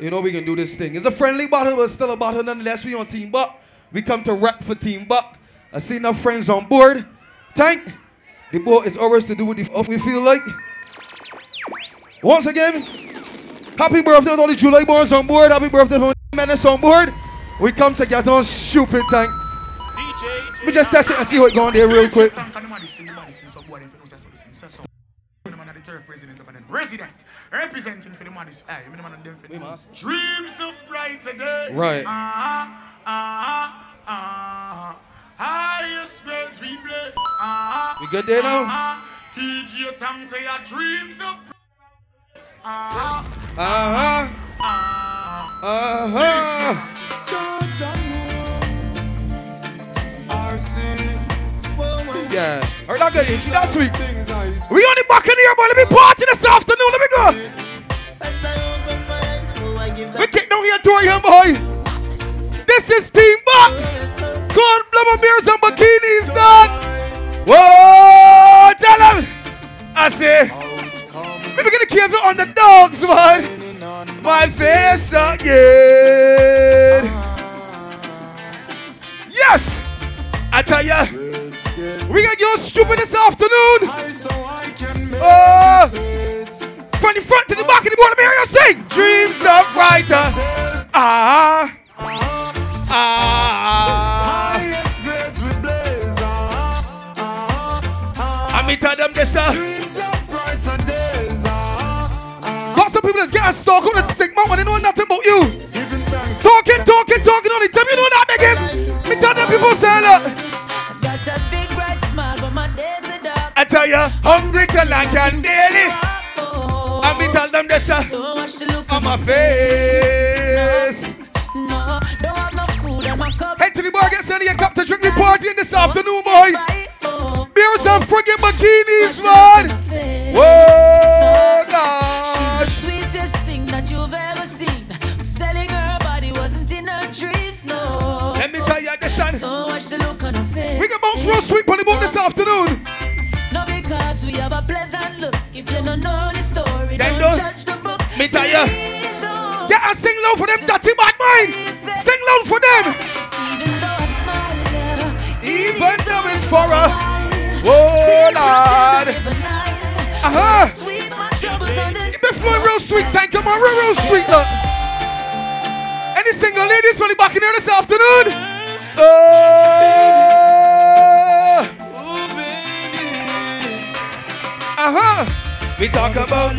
You know we can do this thing. It's a friendly battle, but still a battle nonetheless. We on Team Buck. We come to rap for Team Buck. I see enough friends on board. Tank, the boat is ours to do what the we feel like. Once again, happy birthday to all the July borns on board. Happy birthday to all the menace on board. We come together on stupid tank. DJ. We just test it and see what's going there real quick. Resident representing for the modest. Aye, me the man of them for We the- must. Dreams of brighter days. Right. Ah, ah, ah, highest grades we bless. Ah, We good there now? ah, PG Tang say our dreams of Ah, Uh huh. ah. Uh huh. Yeah. Heard that good intro last week. We on the back in here, boy. Let me party this afternoon. Let me go. We kick down here to here, boys. This is Team Buck. Corn, blubber beers, and bikinis, dog. Whoa, tell them. I say. Let me get a cave on the dogs, man. My face again. Yes. I tell ya. We got your stupid this afternoon. Oh. From the front to the back of the board, hear you sing. Dreams of brighter. Days! Ah. Ah. I mean, tell them this, uh. Got some people that's getting stuck on the stigma when they know nothing about you. Talking, talking, talking on it. Tell me you know what that biggest. Me tell them people say, look. Hungry till I can daily. I me tell them this, uh. On my face. No, don't have no food my cup. Head to the bar, get of your cup to drink me party in this afternoon, boy. Beers and friggin' bikinis, man. Whoa, the book. Me tell ya. Please don't. Yeah, and sing loud for them dirty bad mind. Sing loud for them. Even though I smile, Even though it's for a whole lot. Sweet, my troubles on the Keep it flowing real sweet, thank you, man. Real, real sweet, look. Any single ladies really back in here this afternoon? Oh. Uh-huh. We talk about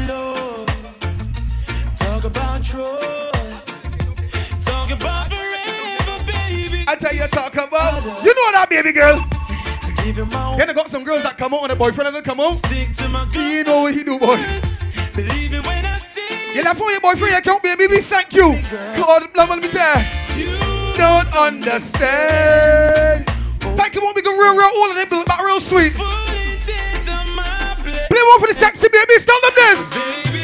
Talk about trust. Talk about forever, baby. I tell you talk about You know that baby girl. You my Then I got some girls that come out and a boyfriend and they come out. stick to my You know what he do, boy. Believe it when I see You left for your boyfriend account, baby. We thank you. God bless me there. you. Don't understand. Thank you, won't be go real, real, all of them build back real sweet. Fully dead to my play, one for the sexy baby, Tell them this. baby.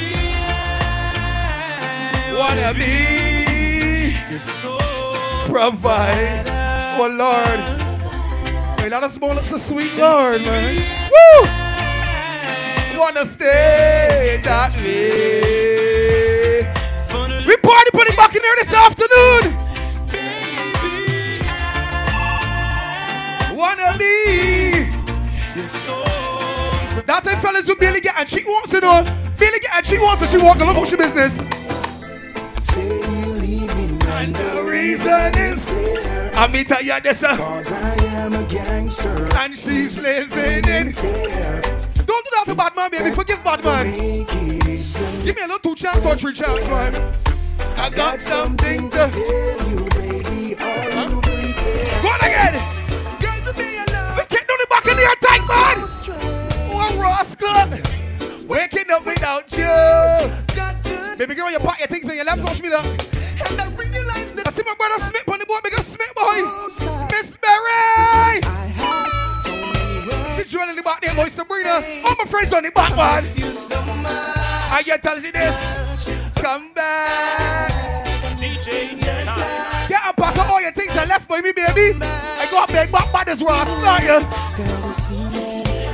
Wanna be You're so provide. Oh Lord. Hey, let us more it's a sweet, Lord, man. Woo! Wanna stay that way. We party putting back in here this afternoon. Wanna be. That time fellas who barely get and cheat wants to know. Barely get and she wants to she walk along about your business. Reason is I meet her yeah this uh, Cause I am a gangster. and she's living in fear. Don't do that to bad man baby. Forgive bad man. Make it slow. Give me a little two chance or three chance man. I got something to Tell you, baby, prepared? Go on again. We kick down the back in the attack man. Oh rascal. Waking up without you. Baby girl you pack your things in your left watch me see my brother Smith on the board, big up Smith boy. Miss Mary. She drilling the back there, boy. Sabrina. All my friends on the back, man. I get tells you this. Come back. DJ. Get up, pack up all your things and left by me, baby. I got big back by this Ross, not you.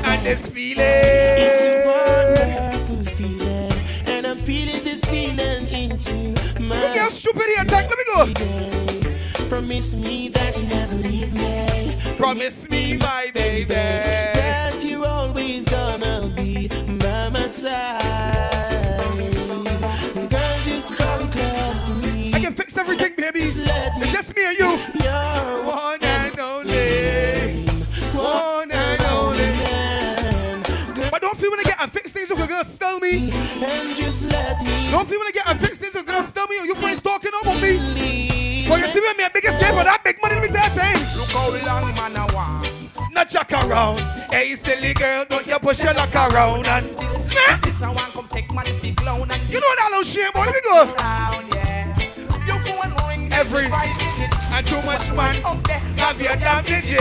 And this feeling. Wonderful feeling, and I'm feeling this feeling into my stupid here, tank. Let me go. Promise me that you never leave me. Promise me, my baby. That you're always gonna be by my side. Girl, just come close to me. I can fix everything, baby. Just let me It's just me and you. You're One and only. One and only. But don't feel when I get and fix things if you're gonna steal me. and just let me Don't feel when I get and fix me or you friends talking over me. Well, you see me a biggest game for that big money, let me tell you, say. Look how long man I want. Not jack around. Hey, silly girl, don't you push your luck around and snap. This I want come take my big clown and You know that little shit, boy. Let me go. down, yeah. You phone ring Every-. And too much man. There, Have your I damages.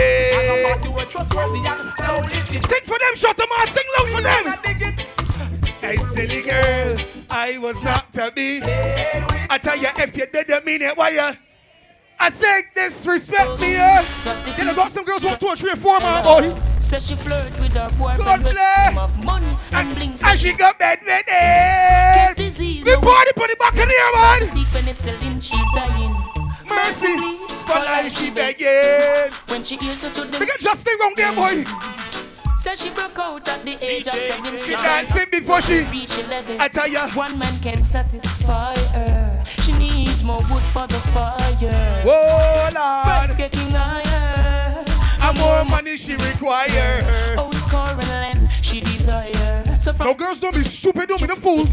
know what you were trustworthy and so legit. Sing for them, shut them out, sing loud for them. I. Hey, silly girl, I was not to be. I tell you, if you didn't mean it, why you? I say disrespect me, yeah. You know, got some girls want two or three or four, man, boy. Says she flirt with her boyfriend God bless. money and bling. And she got bed with it. We oh. party put it back in here, man. See penicillin, she's dying. Mercy for life, she begging. When she hears her to We them, can just stay wrong there, boy. Says she broke out at the age of seven. She dancing before she. reach 11. I tell ya. One man can satisfy her. She needs more wood for the fire. Whoa, Lord. getting higher. And more money she require. Oh, score and land she desire. So from No girls don't be stupid, don't be the fool.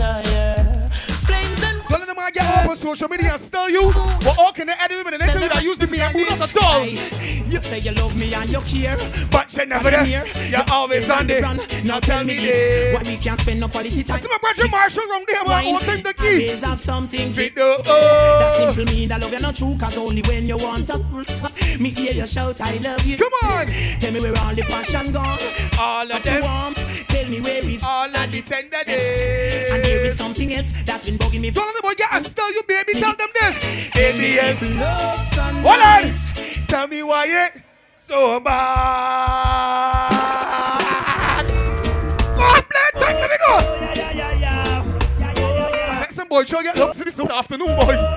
Flames and None of them I get up on social media and steal you. But all can add women and they tell you that using me and we not at all. You say you love me and you care. But you never there. You're always on there. Now tell me this. Why we can't spend no quality I time? see my brother Marshall wrong there, man. All thing the key. Always have something Fit the That oh. simple mean that love you not true Cause only when you want to Me hear you shout I love you Come on. Tell me where all the passion gone All of The them. warmth Tell me where is All of the tender And there is something else That's been bugging me Don't let the boy get and steal you, baby. Tell them this. In the end. Love sun Hold on. Tell me why it so bad. Oh, blood, time, let me go. Yeah, yeah, yeah, yeah Yeah, yeah, yeah, yeah Let some boy try get looks this afternoon, boy.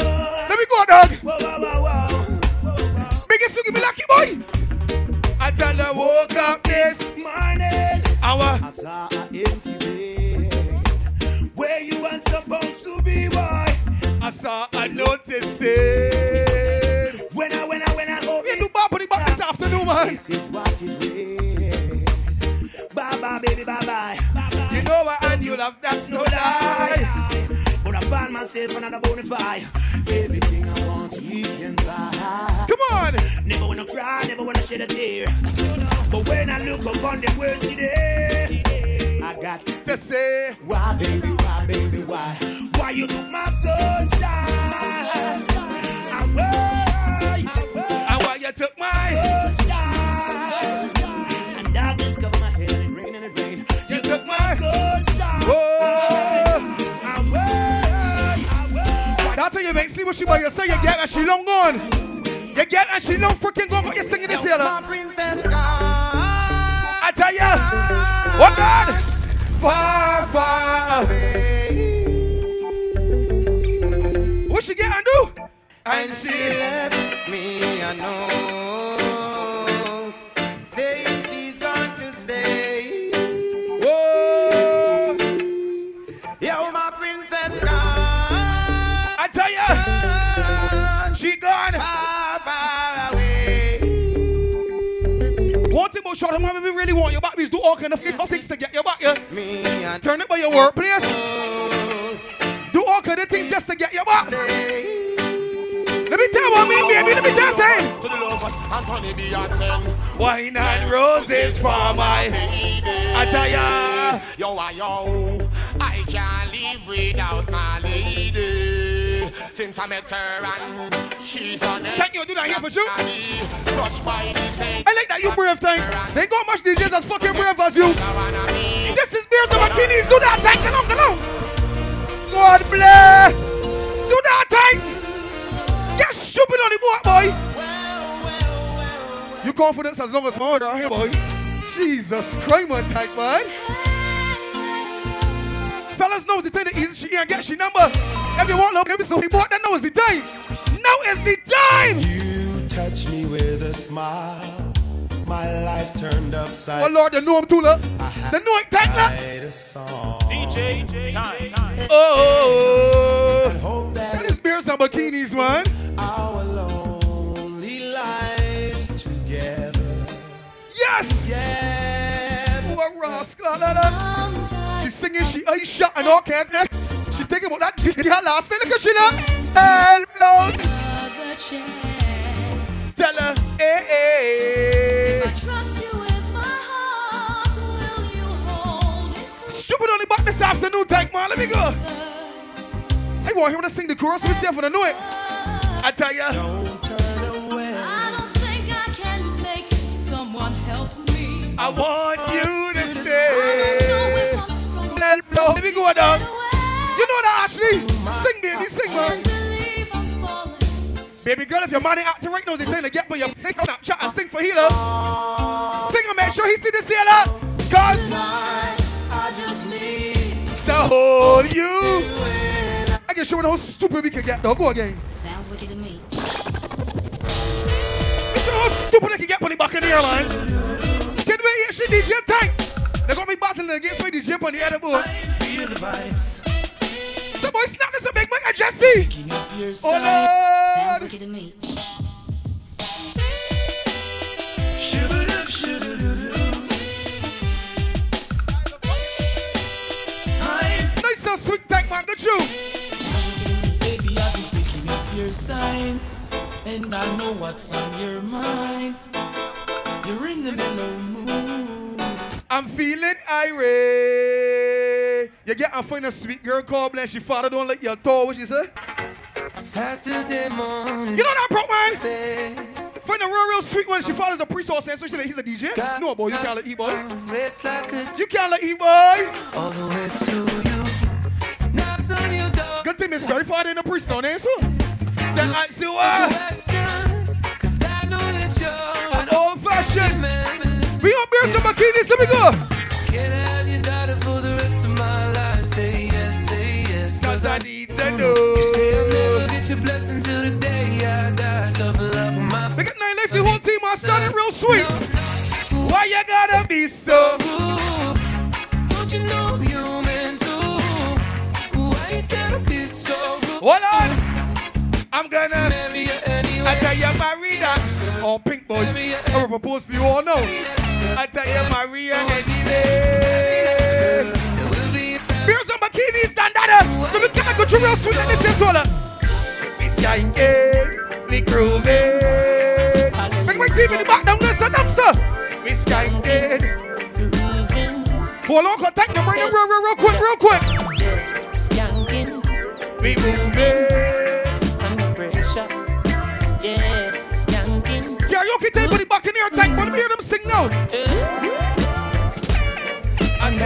Singing this here. My look. princess gone. I tell ya, what God? Far, far away. What she get and do? And she left me, I really want your back is do all kind of things to get your back. Yeah. Me and Turn it by your workplace. Do all kind of things just to get your back. Let me tell you what I mean, baby. Let me tell you. To the lovers, Anthony B. I send. Wine and roses for my. I tell ya. Yo, I, yo, I can't live without my lady. Since I met her and she's on it. Can you do that here for sure? Touched by the. I like that you brave thing. They got much DJs as fucking brave as you. This is Beers of Bikinis. Do that thing. Come on, come on. God bless. Do that thing. Get stupid on the board, boy. You confidence as long as my order here, boy. Jesus Christ, man, tank, man. Fellas know the thing that easy. She can't get she number. If you want love, let me so he bought that. Now is the time. Now is the time. You touch me with a smile. My life turned upside Oh Lord, you know him too, look. They know it, thank look. Write a song. DJ time. Oh, And hope that that is beers and bikinis, man. our lonely lives together. Yes. Together. Oh, rascal. la, la. She's singing, she ain't shot and all can't thinking about that. She did her last thing. Look at she look. Help, Lord. Tell her, eh, eh. I trust you with my heart. Will you hold it Stupid only back this afternoon, thank man. Let me go. Want him to sing the chorus myself and I know it. I tell ya. Don't turn away. I don't think I can make it. Someone help me. I want you to I don't know stay. if Let blow. Let me go down. Enough. You that, Ashley? Sing, baby, sing, man. Can't believe I'm falling. Baby girl, if your money acting right now, they tell you get but you sing on that chat and sing for healer. Sing and make sure he see this healer. Cause I just need to hold you. I can show you how stupid we can get though. Go again. Sounds wicked to me. You know how stupid they can get on the back of the airline. Can we hear she DJ tank? They're gonna be battling against me DJ on the other board. feel the vibes. So boy, snap this a big man, Jesse. Picking up your Oh. Sounds Lord. me. Nice and sweet tank man, good you. Baby, I've been picking up your signs, and I know what's on your mind. You're in the mellow mood. I'm feeling irate. You get and find a sweet girl called Bless. Your father don't let you talk, what she say? Saturday morning, You know that, bro, man? babe. Find a real, real sweet one. She follows a priest or so she say he's a DJ. No, boy, you can't let E boy. Like a You can't let E boy. all the way to you. Knocked on your door. Good thing Miss very far in the priest, don't answer. Then I see uh, what? Cause I know that you're An old fashioned. We on beers and bikinis, let me go. Sweet. Why you gotta be so? rude. Don't you know I'm human too? Why you gotta be so rude? Hold on. I'm gonna. Marry you anyway. I tell you, Maria. Oh, pink boy. I will propose to you all now. I tell you, Maria oh, anyway. It will be Beers and bikinis, dandada. So we can go to real sweet in this as well. We skanking, we grooving. In the back there, so down, sir. We skanking. Hold on, contact them, bring them real, real, real quick, real quick. Skanking We moving. under pressure. Yeah, skanking. Karaoke table, the back in here, tank, but hear them sing now. I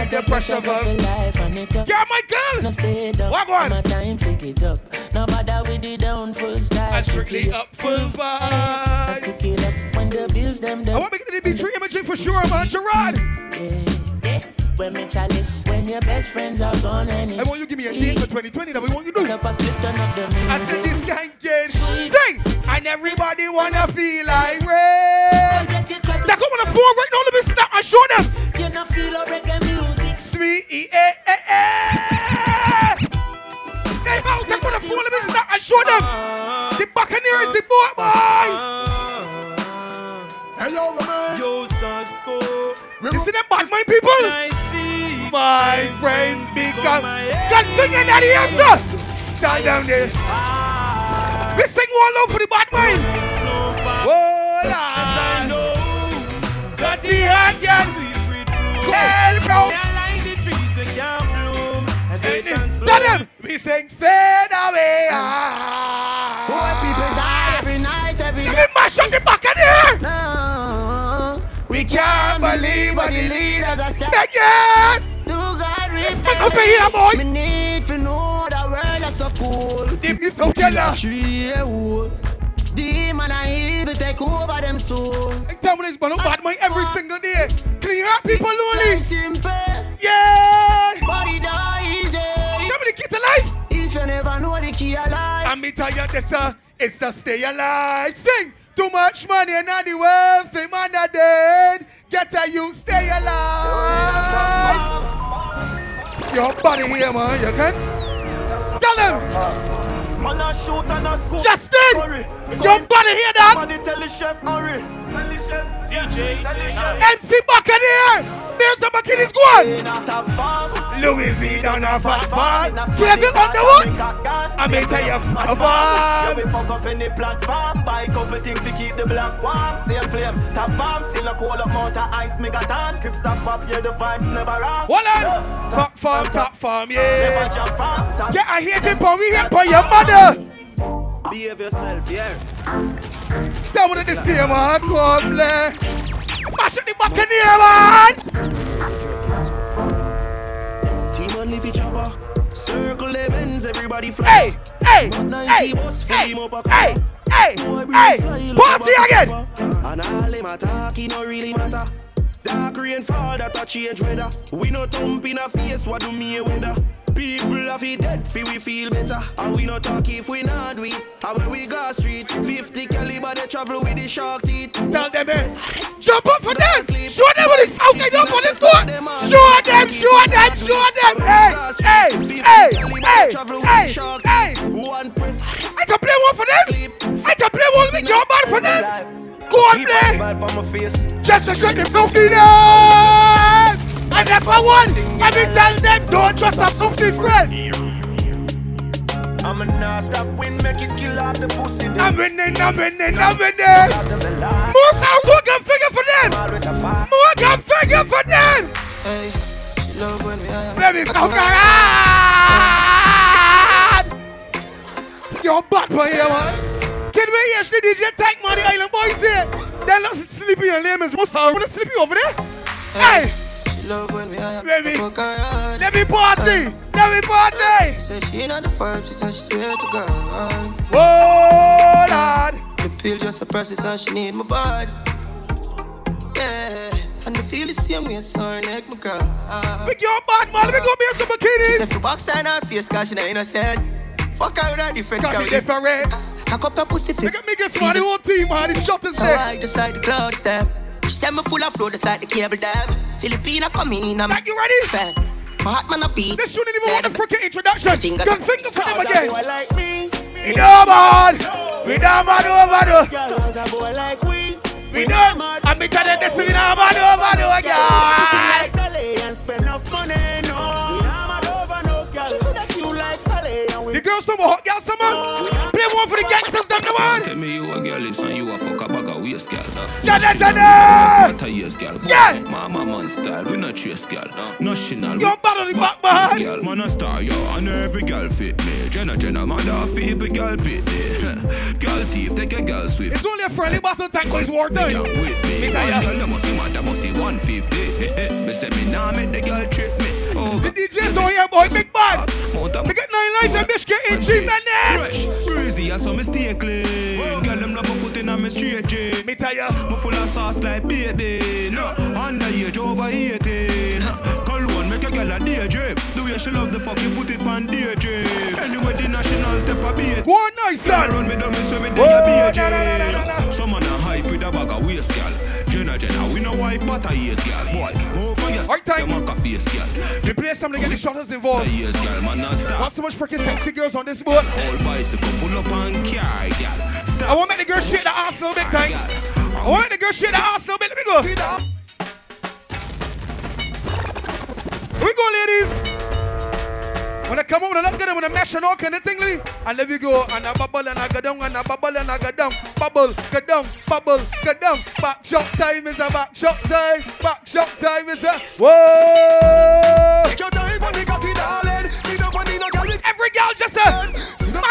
said the pressure's Pressures of life and it up. Yeah, my No girl. stay down. Walk on. My time pick it up. No bother with the down full style. I strictly up full I vibes. pick it up when the bills them I want me to be tree imaging for sure, man. Gerard. Yeah. When me chalice, when your best friends are gone and I it's want you give me a date for 2020 that we want you to do. up split turn up the. I said this guy get sing, and everybody wanna feel like rain. They're coming on the floor right now. Let me snap and show them. You know feel a reggae music. Sweet eh, eh, eh. They out. They're on the. Let me snap and show them. The Buccaneers, the boy, boy. Hey, yo, man. Yo, Sasko. You see them bad mind people? My friends become. God singing that here, sir. Stand down there. We sing all over the bad mind. Know. Got the heart, yes. Hell, bro. Tell them we sing fade away. Ah. Boy, people die every night, every Let day. me mash up the back of here. No, We can't believe what the leaders are saying. Yes. To God Pick up here, boy. Me need to know the world is so cool. Them is so killer. Tree wood. Demon and evil take over them soul. Tell me this, but I'm bad mind every single day. Clean up people lonely. Simple, Yeah. but it you never know the key of life. And me tell you this, uh, it's the stay alive. Sing. Too much money and not the wealthy man are dead. Get a you stay alive. Your body here, man. You can. Tell them. Man a shoot and a scoop. Justin. Hurry. Your body here, dog. Money tell the chef, hurry. Tell the chef. DJ. Tell the. MC Buccaneer. There's some McKinney's going. In a top farm. Louis V down a fat fan. Kevin on the what? I may tell you, a Yeah, we fuck up any platform. Buy couple things to keep the black warm. Same flame, top farm. Still a cold up mount of ice, megaton. Crips up pop, yeah, the vibes never wrong. Hold on. Top farm, top farm, Never yeah. jump farm. Yeah, I hear them, but we hear for your mother. Behave yourself, yeah. Tell me this here, man. God bless. Mash up the Buccaneer, man. Team on leafy chopper. Circle the bends, everybody fly. Hey, hey, 90 hey, hey, a hey, hey, hey. fly, look Party again. And all him attack, he no really matter. Dark rain fall, that a change weather. We no thump in a face, what do me weather? People have it dead, feel we feel better. And we no talk if we not do it. And when we go street, 50 caliber, they travel with the shark teeth. Tell them, eh. Jump up for them. Show them what it's okay. Jump on this one. Show them, show them, show them. Hey, hey, hey, hey, hey, hey. One press, I can play one for them. I can play one with your man for them. Go on, play. smile on my face. Just to shut them filthy them. And if I want, let me tell them, don't trust a filthy friend. I'm a nah stop win, make it kill off the pussy. I'm winning, I'm winning, I'm winning. Cause of the lie. More sound, more gun figure for them. always a. More gun figure for them. Hey, she love when we are. Baby, come on. You're bad for here, man. Can we hear the DJ Tech Money Island boys here? They're not sleepy and lame as what's up? Wanna sleepy over there? Hey, She love when we are. Baby. Fuck her hard. let me party. Uh, let me party. Said she not the first, she said she swear to God. Whoa, Lord. The pill just a process and she need my body. Yeah, and I feel the same way, so her neck my girl. Pick your bad man. Let me go be some She said, for box and her face, cause she not innocent. Fuck her with her different Got me different. Cock up her pussy fit. Look at me get smart. The whole team, man. It's shot So there. I just like the clouds them. She said me full of flow, just like the cable dam. Filipina coming in, I'm Like you ready? heart man a beat. This shouldn't even want the freaking introduction. Fingers Gun up. finger for them again. like me. We know, man. We know, man, oh, over. Oh. Girl a boy like we. We know. I'm be telling this, we know, man, over there, again. and spend enough money, Calais and we girls know hot girl summer. Play one for the gangsters, them the one. Tell me you a girl is and you a fuck a bag of waist, girl. Jada, Jada. What a years, girl. Yeah. Mama man style, we not chase, girl. National. You're bad on the back, man. girl, man a star, yo, and every girl fit me. Jenna, Jenna, man, off people, girl fit me. girl thief, take a girl swift. It's only a friendly battle tank, but it's war They time. can't with me. Me tell One girl, you must see, man, that must see 150. me say me nah make the girl trip me. Oh, The. DJ's on here, boy, big bad. We get nine lives and bitch get in cheese and this. Fresh, breezy, I saw me stay clean. Girl, them love my foot in a me straight jean. Me tell ya. Me full of sauce like baby. No, underage over 18. Cologne make a girl a daydream. The way she love the fuck, she put it on daydream. Anyway, the national step a beat. Go on, nice, son. run me down, me so me dig a. BJ. Some man a hype with a bag of waist, girl. Jenna, we no wife, but a yes, girl. Boy, move for yes, Right time. them a face, girl. We play something to get the shutters A involved. yes, girl, man, Not so much freaking sexy girls on this boat. Whole bicycle pull up and carry, girl. Stop. I want to make the girl shake the ass a little bit, time. I want to make the girl shake the ass a little bit. Let me go. Here we go, ladies. When I come a look good, when I mash and all kind of thing, Lee, I let you go and I bubble and I go down and I bubble and I go down, bubble, go down, bubble, go down. Back shot time is a back shot time. Back shot time is a whoa. Take your time on the cocky, darling. See the money, no girl. Every girl just a See the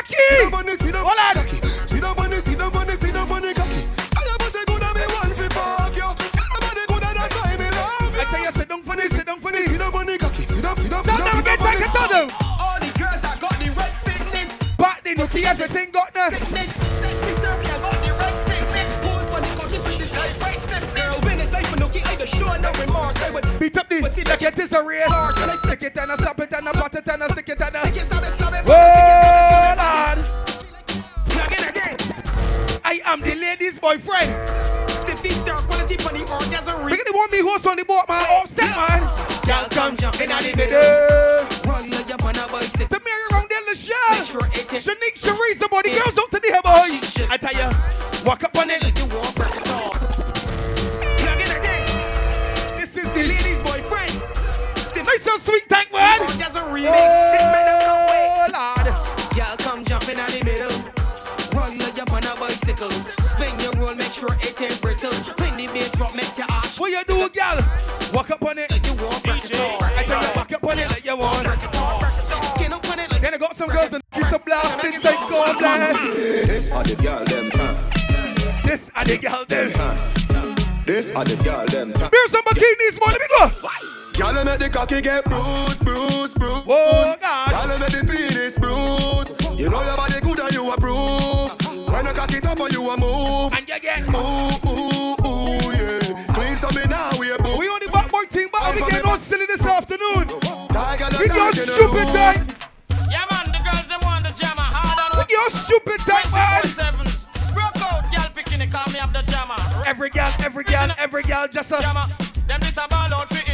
money, see the cocky. See the money, see the money, see the money cocky. I am say good and me want fi fuck you. Girl, body good and that's why me love you. I tell you, sit down for this, sit down for this. Money cocky. See the, see the, see Tell the, oh. them see again, the take You see everything got there. Fitness, sexy Serbia got the right fitness. Pose for the cocky for the right right step. Girl, when it's life for no key, I just show no remorse. I would Beat up this, like it is a race. Stick it and I stop it and I bat it and I stick it and I. stick it, stab it, stab it. Whoa! Oh, Lord. I am the lady's boyfriend. Stiffy star quality for the orgasm Look at the one me host on the boat, man. Offset, man. Girl, come jump in the middle. Remix. Oh, Lord. Girl, come jump in the middle. Roll your up on a bicycle. Spin your roll, make sure it ain't brittle. When the beat drop, make your ass What you do, girl? Walk up on it. like you want break it off. I tell you, walk up on it like you want. Break it off. Skin up on it like Then I got some girls and kiss a blast inside gold land. This are the girl them time. This are the girl them. This are the girl them time. Here's some bikinis, man. Let me go. Girl make the cocky get bruised, bruised, bruised. Oh, God. Girl make the penis bruised. You know your body good and you approve. When you cock it up and you a move. And you get. Ooh, ooh, ooh, yeah. Clean some me now, we a boo. We on the back boy team, but we getting all silly this afternoon. Tiger, the your stupid roots. time. Yeah, man, the girls them want the jammer. Hard on With your stupid time, man. Broke out, girl picking it, call me up the jammer. Every girl, every girl, every girl, just a. Jammer,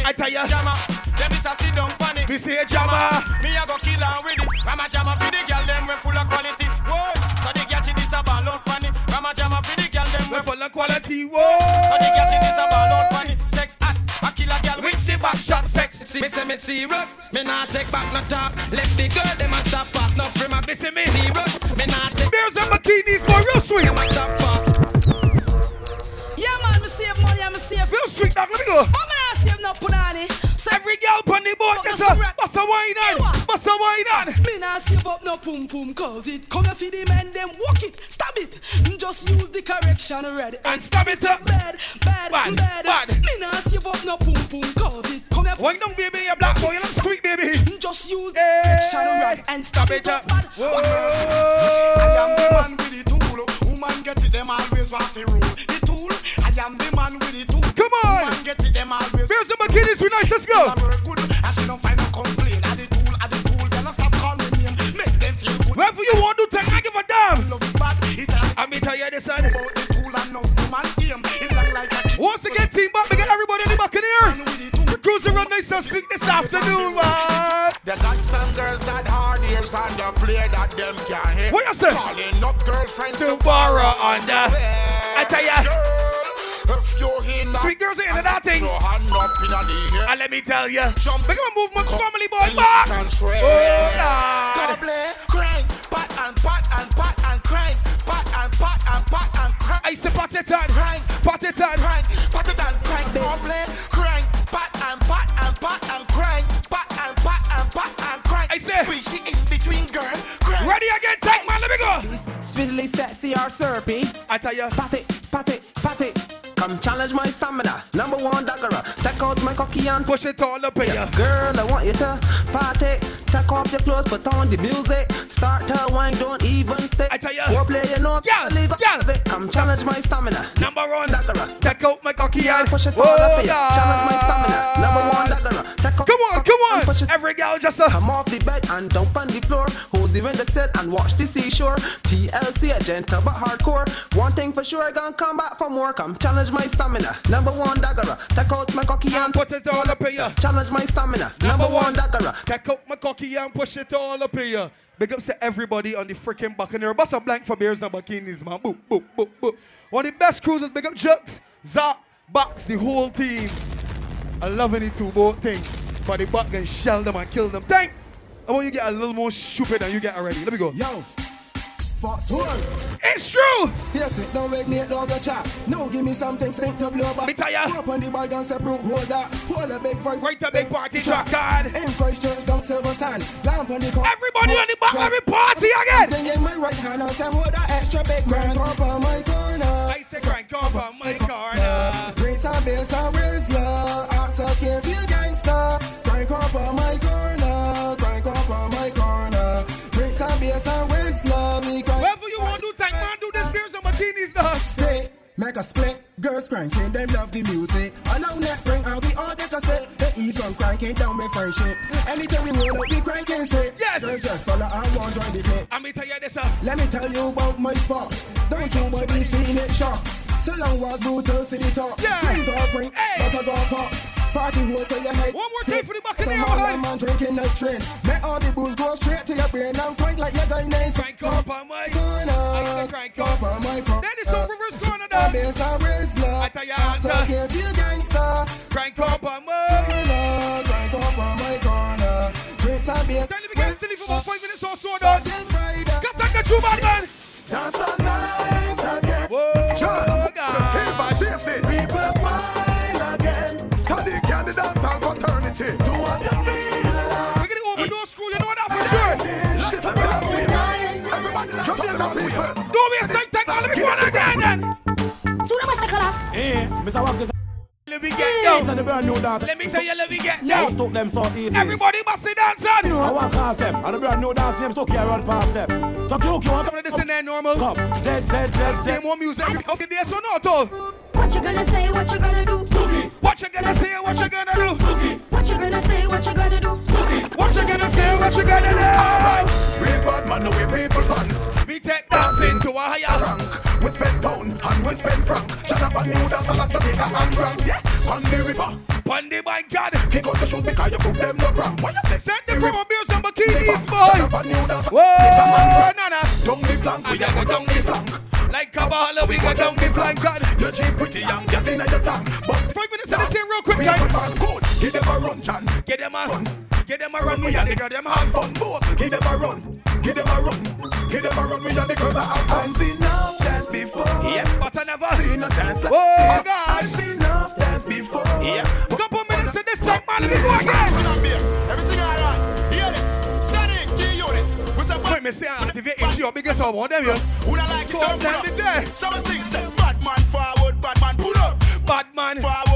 it. I tell ya. Jammer, them this a sit down panic. Me say a jammer. Me a go kill her with it. Rama jammer for the girl them we full of quality. Whoa, so the girl she this a ball out panic. Rama jammer for the girl them we We full of quality. So the girl she this a ball out panic. Sex hot, I kill a girl with With the back shot sex. Me say me serious, me not take back no talk. Left the girl, them a stop fast, no free my Me say me. serious. Me not take Beers and bikinis, boy, real sweet. them a stop fast. Yeah, man, me save money and me save. Real sweet, dog. Let me go. How me not save no punani? So Every girl on the boat, just a bust a wine on. Bust a wine on. me not save up no pum pum cause it come for the men them walk it, stab it. Mm, just use the correction ready And stab it up. bad, bad, Bad, bad. bad. Me not save up no pum pum cause it come here. Wine down, baby, you black boy, you look sweet, baby. Mm, just use the correction ready and stab it up. Bad. I am the man with the tool. Woman get it, them always want the rule. The tool. I am the man with the feel good. Whatever you want to take, I give a damn. Love it bad. It all Let me tell you this, son. about the tool and no woman game. It like a Once again, team back, we get everybody in the back in here. man with the tool. We're cruising around nice and sweet this afternoon, man. They got some girls that hard ears and they clear that them can't hit. What you say? Calling up girlfriends To borrow on the. I tell ya. Girl, if you're in that Sweet girls are into that thing. Your hand up in the air. And let me tell you, Jump. Big man movement family boy and back. Oh God. Double crank, pat and pat and pat and crank, pat and pat and pat and crank, I say pat it on, crank, pat it on. crank, pat it and crank. Double crank, pat and pat and pat and crank, pat and pat and pat and crank. I say- squeeze in between, girl. Crank. Ready again, take man, let me go. Spiddly, sexy, or syrupy. I tell you, Pat it, pat it, pat it. Challenge my stamina. Number one daggerer. Take out my cocky and push it all up in ya. Girl, I want you to party. Take off your clothes, put on the music. Start to wine, don't even stay. I tell ya. Foreplay, you know, Yeah, leave yeah. it. Come challenge my stamina. Number one, Daggerer. take out my cocky and Push it all up here. Challenge my stamina. Number one daggerer. Take off Come on, come on. push it Every girl just a. Come off the bed and dump on the floor. Hold the window set and watch the seashore. TLC, a gentle but hardcore. One thing for sure, gonna come back for more. Come challenge my stamina. Number one daggerer. Take out my cocky and Put it all up ya. challenge my stamina. Number one daggerer. Take out my cocky and push it all up here. Big ups to everybody on the freaking Buccaneer. Bust a blank for beers and bikinis, man. Boop, boop, boop, boop. One of the best cruisers. Big up Jux, Zach, Box, the whole team. I love any two boat thing. But the buck can shell them and kill them. Thank. I want you get a little more stupid than you get already. Let me go. Yo, Fox It's true. Yes, it don't wake me a dog a chat. No, give me something stink to blow back. Me tell ya. Up on the bag and say, bro, hold that. Hold a big vibe. Right a big party track, God. In Christ Church, down Silver Sand. Lamp on the corner. Everybody on the back, let me party again. Then in my right hand, I say, hold that extra big grand up on my corner. I say crank up on my corner. A split. Girls cranking, them love the music. Allow net bring out the all take a set. Let even cranking down my friendship. Anytime we roll up, we cranking sick. Yes. Girl, just follow and one join the clip. Me tell you this up. Let me tell you about my spot. Don't you body feel it shock. So long was brutal city top. Yeah. Things don't bring, but I go pop. Party hold to your head. One more time for the back of Some the Harlem yard. man drinking the train. Make all the booze go straight to your brain and point like you're going nice. Crank up on my corner. I crank up. Miss a wrestler. I tell ya, So feel gangster. Crank up on my Corner, crank up on my corner. Drinks and beer. Tell me get silly for about five minutes or so Friday. Got that get you bad man. Dance all night again. Whoa, John, God. Hey, by David. People smile again. Study candidate and fraternity. Do what you feel like. We're gonna overdose you know that for sure. Shit, I'm gonna feel. Everybody, jump in the people. Don't waste time, take all of it, go on again. Eh, Mr. Wax, this Let me get is down. the brand new dance. Let me tell you, let me get Now down. stop them so. Everybody must sit down, son. I want past them. And the brand new dance name, so can run past them. So you can Come on, this in there normal. come. Dead, dead, dead, Same dead. more music. Okay, there, so not all. What you gonna say? What you gonna do? What you gonna say? What you gonna do? What you gonna say? What you gonna do? What you gonna say? What you gonna do? We bad man, we people pants. We take dancing to a higher rank. With pen pound and with pen frank. Shut up and new dance a lot Jamaica and grand. Yeah, on the river. Bundy, my God. Kick out the shoes because you put them no cramp. Why you flex? Send the promo beers and Shut bikinis, up boy. and new dance Whoa, Jamaica and grand. nana. Down the flank, we a go down the flank. Like Kabbalah, we go down the flank. God. You're cheap, pretty young, gas in your tank. But Five minutes of this here, real quick, guys. Give them a run, John. Get them a run. Get them a run. We We a and nigga, them have have fun both. Give them a run. Give them a run. Give them a run. We and the girl have fun. I've seen enough dance before. Yeah, but I never Seen a dance like oh, Whoa, God. I've seen enough dance before. Yeah. Couple minutes to this time, man. Let me go again. Everything alright. Hear this. Steady, G unit. What's up? Wait, me stay activate into your biggest one, them, yo. Who don't like it? Go Don't up pull there, up. me there. Someone sing, say, bad man forward, bad man pull up. Bad man. Forward,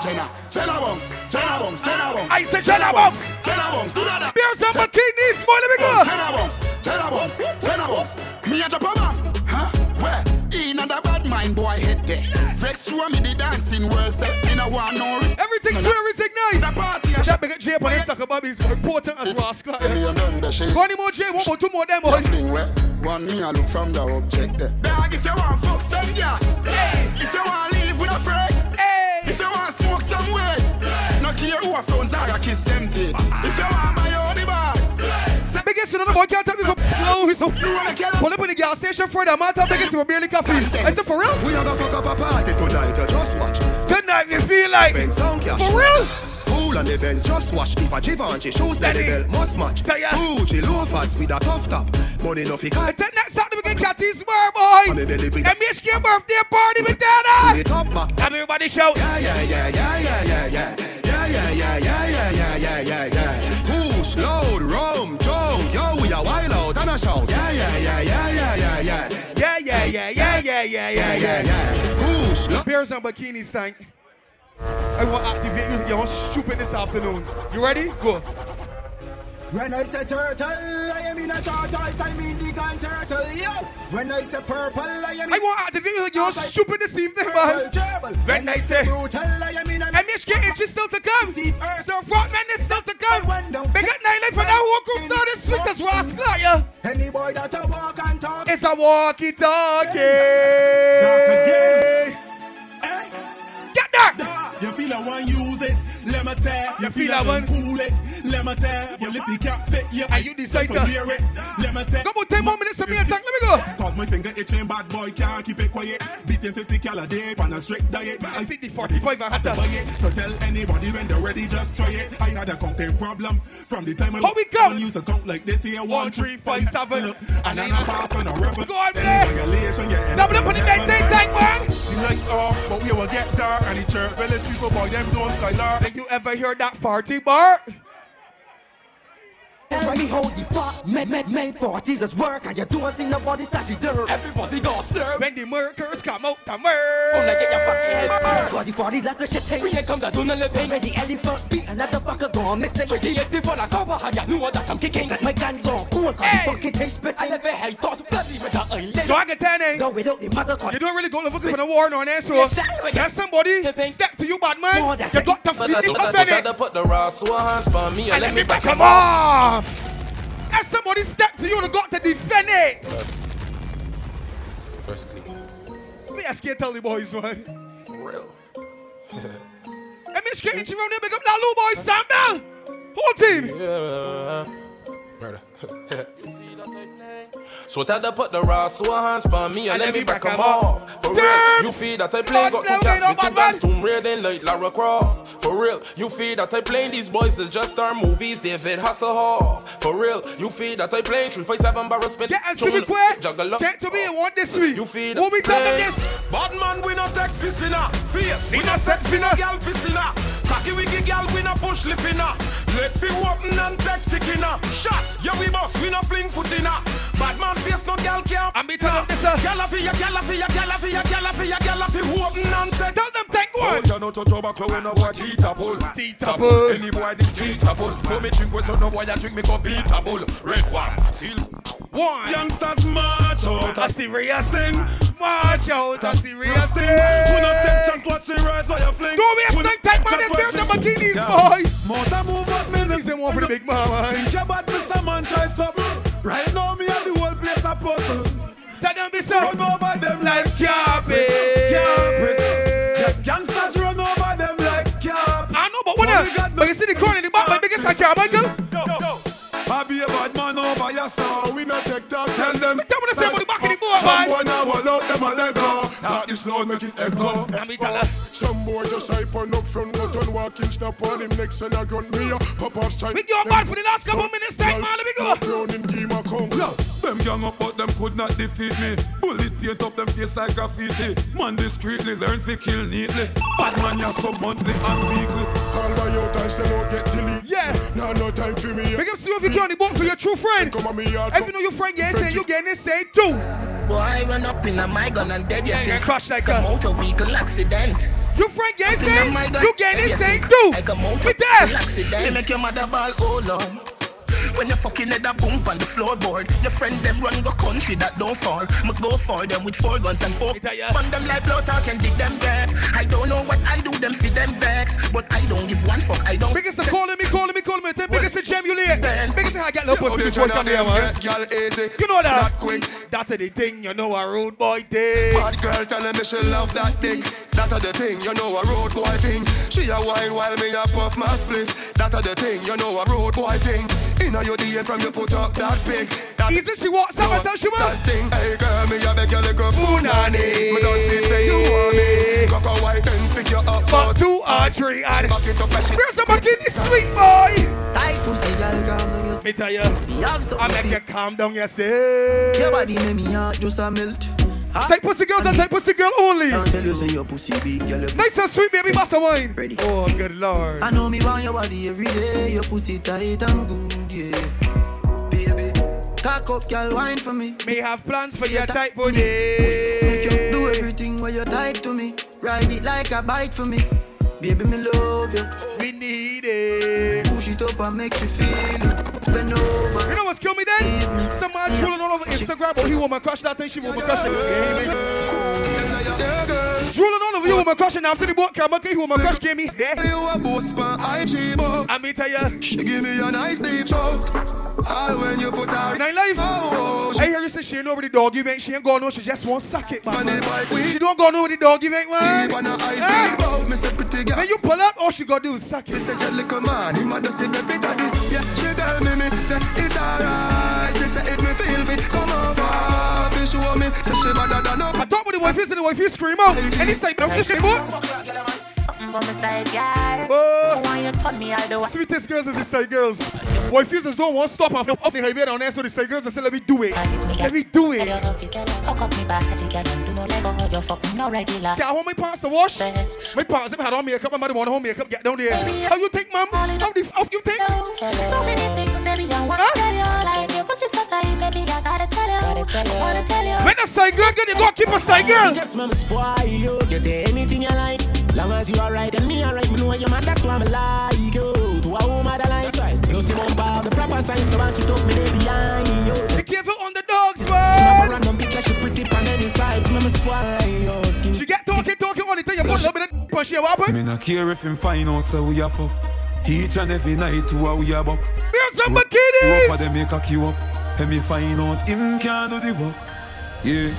Jenna. Jenna, Jenna Bunks, Jenna Bunks, Jenna Bunks. I said Jenna Bunks. Jenna Bunks, do that. Beers and bikinis, boy. Let me go. Jenna Bunks, Jenna Bunks, Jenna Bunks. Me a Japan man, huh? Where? In and the bad mind boy head there. Vex through me the dancing world set. Me no want no risk. Everything's No, no. everything nice. The party That big J up on his sucker bobbies. Important as rascal. Me and done. One more J, one more, two more, them. One me a look from the object there. Dog, if you want fuck some girl, if you want live with a friend, Hey. if you want care who a phones are a kiss them teeth. If you want my own The biggest you know, the boy can't tell me for no, he's so. you wanna kill Pull up in the gas station for the matter, biggest you barely coffee. I said, for real? We are gonna fuck up a party tonight. You just watch. Good night, you feel like. Spend some cash. For real? Cool on the Benz, just watch. If a Givenchy shoes, then the belt must match. Gucci loafers with a tough top. Money no fi cut. think next Saturday we get Cathy's bar, boy. On the belly bring MHK birthday party with that. the top back. Everybody shout. Yeah, yeah, yeah, yeah, yeah, yeah, yeah. Yeah, yeah, yeah, yeah, yeah, yeah, yeah, yeah. Push, load, rum, junk. Yo, we a wild out and a shout. Yeah, yeah, yeah, yeah, yeah, yeah, yeah. Yeah, yeah, yeah, yeah, yeah, yeah, yeah, yeah. yeah. Push, load. Beers and bikinis, thank. I to activate you. You're stupid this afternoon. You ready? Go. When I say turtle, I am in a tortoise, I mean the gun turtle, yo. When I say purple, I am in I want to activate you. You're stupid this evening, man. gerbil. When I say brutal, I am in a MHK inch is still to come. Steve Earth. So Frontman is still to come. Big up nine life for that who could start this sweet as rascal, yeah. Any boy that a walk and talk. It's a walkie talkie. Get there. You feel I want use it, let me tell. You feel I want- cool it, let me tell. Your lippy can't fit you. And you decide to- hear it, let me tell. Come on, 10 more minutes of me attack. Let me go. Cause my finger itching, bad boy can't keep it quiet. Beating 50 cal a day on a strict diet. I see the 45 I had to to. buy it. So tell anybody when they're ready, just try it. I had a counting problem from the time I How we count? use a count like this here. One, three, five, seven. Look, and then I half and a rebel. Go on there. You Double up on the next day, tank, man. The lights off, but we will get dark. And the church village people, boy, them don't skylar ever heard that farty bark? When me hold the pot, men, men, men, forties at work, and you don't see nobody stashy dirt. Everybody got stir. When the murkers come out the Gonna murk. get your fucking head burned. Got the forties, that's the shit thing. We ain't come to do no living. When the elephant beat another fucker gone missing. With the 80 for the cover, and you know that I'm kicking. Set my gun gone cool, cause Hey. the fucking taste spit. I left a hell toss, bloody with the island. So I can tell you, Go without the mother you don't really go looking for the war on there, so Yes, sir. if somebody step to you, bad man, you got to But feel I it, but offend I put the raw so hands on me and let me back Come him up. If somebody step to you, you got to defend it. First clean. Me ask you tell the boys, man. For real. Let me straight into round there, big up that little boy, Sam Bell. Whole team. Yeah. Murder. So tell the put the raw so hands on me and let me back him off. For real, you feel that I play got two cats with two guns, Tomb Raider like Lara Croft. For real, you feel that I playing these boys is just our movies, David Hasselhoff. For real, you feel that I playing 357 Barrowspin. Yeah, and Simi Quay, Juggle up. get to me and want this week. You feel Who we talking this? Bad man, we not take piss in a face. We not set finna finna. gal in a. Cocky wiggy gal, we not push lip in. Let fi open and take stick in. Shot, yeah we boss, we not fling foot in a. Bad man face no gal can. I'm be telling them this, uh, Gal a fi ya, gal a fi ya, gal a fi ya, gal a fi ya, gal a fi open and take. Tell them take one. Oh, no to tobacco when no boy teeth pull. Teeth a pull. Any boy this teeth pull. So me drink with so no boy a drink me go beat a bull. Red one, seal. One. Youngsters march out. A serious thing. March out, a serious thing. thing. Who not take chance what's in right so you fling. Don't waste time, take man, let's hear the bikinis, boy. Motor move up me These them one for the big mama. Think about Mr. Man try something. Right now me and the whole place a puzzle. Tell them this up. Run over them like carpet. carpet. Yeah, Gangsters run over them like carpet. I know, but Only I, but you see the corner in the back, my biggest I can, them. Tell me the same on the back of the board, Some man. boy now will out them a let go. Talk this loud, make it echo. Let me tell her. Some boy just hype on up front, but on walking snap on him next and I gun me up. Pop off strike. We go bad for the last couple minutes, take man, let me go. Down in game a come. Yeah, them young up, but them could not defeat me. Bullet paint up them face like graffiti. Man discreetly learn to kill neatly. Bad man, ya some monthly and weekly. All by your time, still don't get delete. Yeah. Now no time for me. Big up to you if you on the boat for your true friend. Come on me yard. If you know your friend, yeah, say you getting this, say too. Boy, I run up in a my gun and dead, you Yeah, see. get crushed like a a- motor vehicle accident. Your friend, yeah, Up say a my gun, you getting dead, this, you say too. Like a motor vehicle accident. You make your mother ball, oh long. When you fucking head a boom on the floorboard, your friend them run go country that don't fall. Me go for them with four guns and four. tell them like blow talk and dig them deaf. I don't know what I do, them see them vex, but I don't give one fuck. I don't. Biggest the calling me, calling me, calling me. Take biggest the gem you lay. Spence. Biggest I get love Oh, pussy they before tryna come man. girl easy. You know that. Not quick. That's the thing, you know a rude boy thing. Bad girl telling me she love that thing. That a the thing, you know a road boy thing. She a wine while me a puff my split. That a the thing, you know a road boy thing. Inna your DM from you put up that pig. That Easy, she walks up and tell she that was. thing. Hey girl, me a beg you like a Punani. Me don't see say you want me. Cock a white and pick you up. But two or three and Back it up and she Where's the bikini, sweet boy? Tight pussy, girl, calm down your Me tell you, Me have I something make you calm down yourself. Your body make me heart just a melt. Hot Take pussy girls and take pussy girl only. Can't tell you say your pussy big, girl. Nice and sweet, baby, boss of wine. Ready. Oh, good lord. I know me want your body every day. Your pussy tight and good, yeah. Baby, cock up, girl, wine for me. Me have plans for See your you type Make you do everything where you type to me. Ride it like a bike for me. Baby, me love you. We need it. Push it up and make you feel it. You know what's kill me then? Some man drooling all over Instagram, but he woman crush that thing, she woman crush it. Drooling all over you woman crushing after the boat camera, he woman crush gave me there. You a boss pan IG book. I me tell ya, She give me a nice deep choke. All when you put her nine life. Oh, oh, oh I hear you say she ain't over the dog event, she ain't going no, she just want suck it, man. the She don't go no with the dog event, man. Deep on a ice cream boat. Me say pretty girl. When you pull up, all she gotta do is suck it. say your little man, him a do see baby daddy. Yeah, she tell me me say it alright. She say if me feel fit, come over. She show me say she better than up. I talk with the wife, is the wife, you scream out. And he say, don't fish anymore. Something for me side, girl. Oh. Why you turn me all the? Sweetest girls is the side girls. Wife users don't want to stop off off the highway down there, so the side girls say, let me do it. Let me do it. Hook up me body, girl, and do no Lego. You fucking no regular. Can I hold my pants to wash? My pants them had on makeup, my mother want home makeup, get down there. How you think, mom? How the how you think? So many things, baby, I When I say girl, get you go keep a say girl. Just mama spoil you, get anything you like. Long as you alright and me alright, me know your man, that's why I'm like you. To a woman that likes right. Close him on bar, the proper sign, so I keep up me day behind you. Be careful on the dogs, man. Random picture, she pretty on any side, mama spoil your skin. She get talking, talking, only thing you put a little bit of yeah, what happened? Me not care if him find out, so we are fucked. Each and every night to a we a buck. Here's some You bikinis. up them make a queue up. And me find out him can't do the work. Yeah.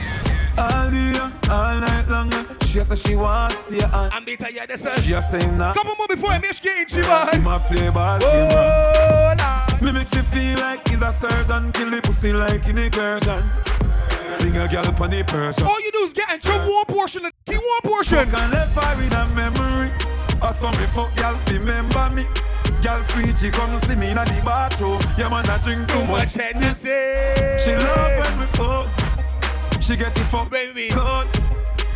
All day, all night long. Uh, she say she wants to stay on. I'm better, yeah, this She a say nah. Couple more before I miss getting you, man. Him a play ball, oh, him run. Me make she feel like he's a surgeon. Kill the pussy like in incursion. Sing a girl upon the Persian. All you do is get in trouble one portion, keep one portion. Can left her in a memory. Or some me fuck girl remember me. Girl sweet, she come see me in the bathroom. Yeah man, I drink too much. She love when we fuck. She get the fuck baby. Good.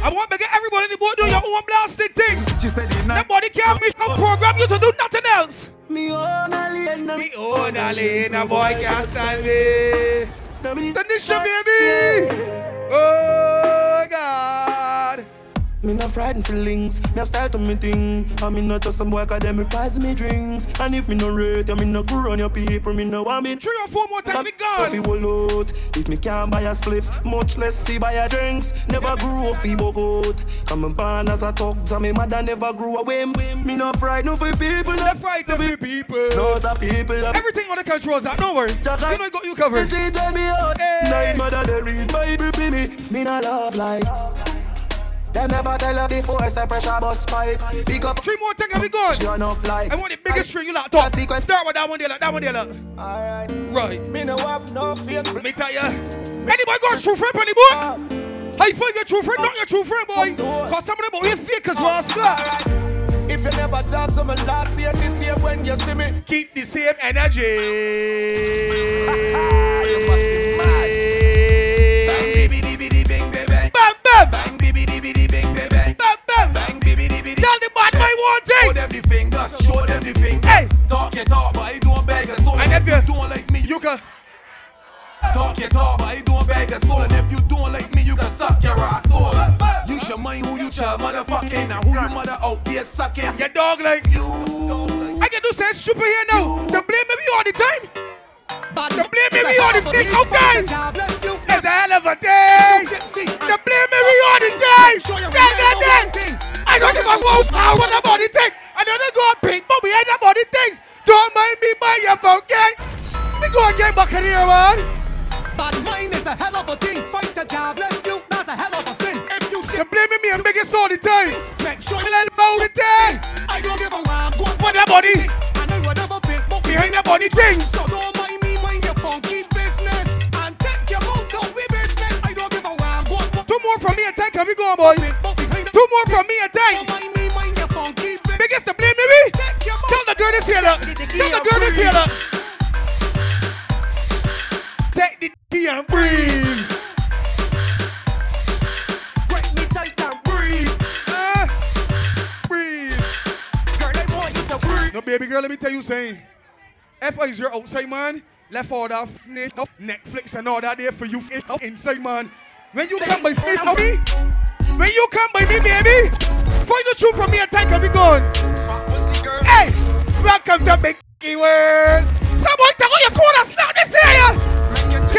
I want to get everybody in the board do your own blasting thing. She said the night. Nobody can make a program you to do nothing else. Me own a lane, Me own a lane, a boy can't stand me. Tanisha, baby. Oh God. Me not frightened feelings, me a style to me thing. And me not just some boy cause them me price me drinks. And if me no rate, you me no grow on your people, me no want me. Three or four more times, me If will out, if me can't buy a spliff, much less see buy a drinks. Never grew up fi bogot. And me born as a thug, and me mother never grew away. Me no frightened for people, no frightened for people. No of people. Everything on the controls out, don't worry. You know I got you covered. The street tell me out. Night mother they read Bible for me. Me no love likes. Them never tell her before, say pressure bus pipe. Pick up three more things and we gone. She enough like. I want the biggest string you like talk. Start with that one there, like that one there, like. Alright. Right. Me no have no fear. Let me tell ya. Anybody got a true friend, any boy? How you find your true friend? Not your true friend, boy. Cause some of them here fakers, rascal. If you never talk to me last year, this year when you see me, keep the same energy. you must be mad. And breathe. Break me tight and breathe. Eh. Breathe. Girl, I want you to breathe. No, baby girl, let me tell you something. I is your outside man, left all that f- Netflix and all that there for you f- inside man. When you come by face of me, when you come by me, baby, find the truth from me and take and be gone. Hey, welcome to Big World. Someone take out your phone and snap this here.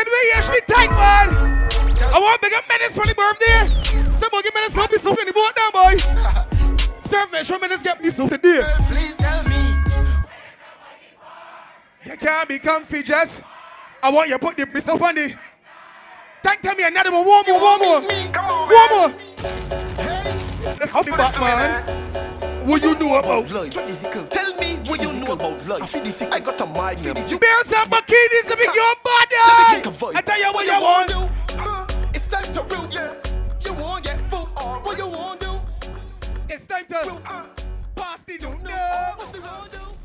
Can we me tight, man? I want bigger menace for the birthday. Someone give me this happy something in the boat now, boy. Serve me, show me this get me something there. Please tell me. You can't be comfy, Jess. I want you to put the piece on the. Thank tell me another one, one more, one more. One more. Look how the Batman. What you know about? Tell me what you all about life. I, I got a mind. Beers and bikinis to be your body. I tell you what, you, want. Uh-huh. It's time to root. You won't get food. Right. Uh-huh. What you want to do? It's time to root. Uh, pass the note. No. What's the wrong do?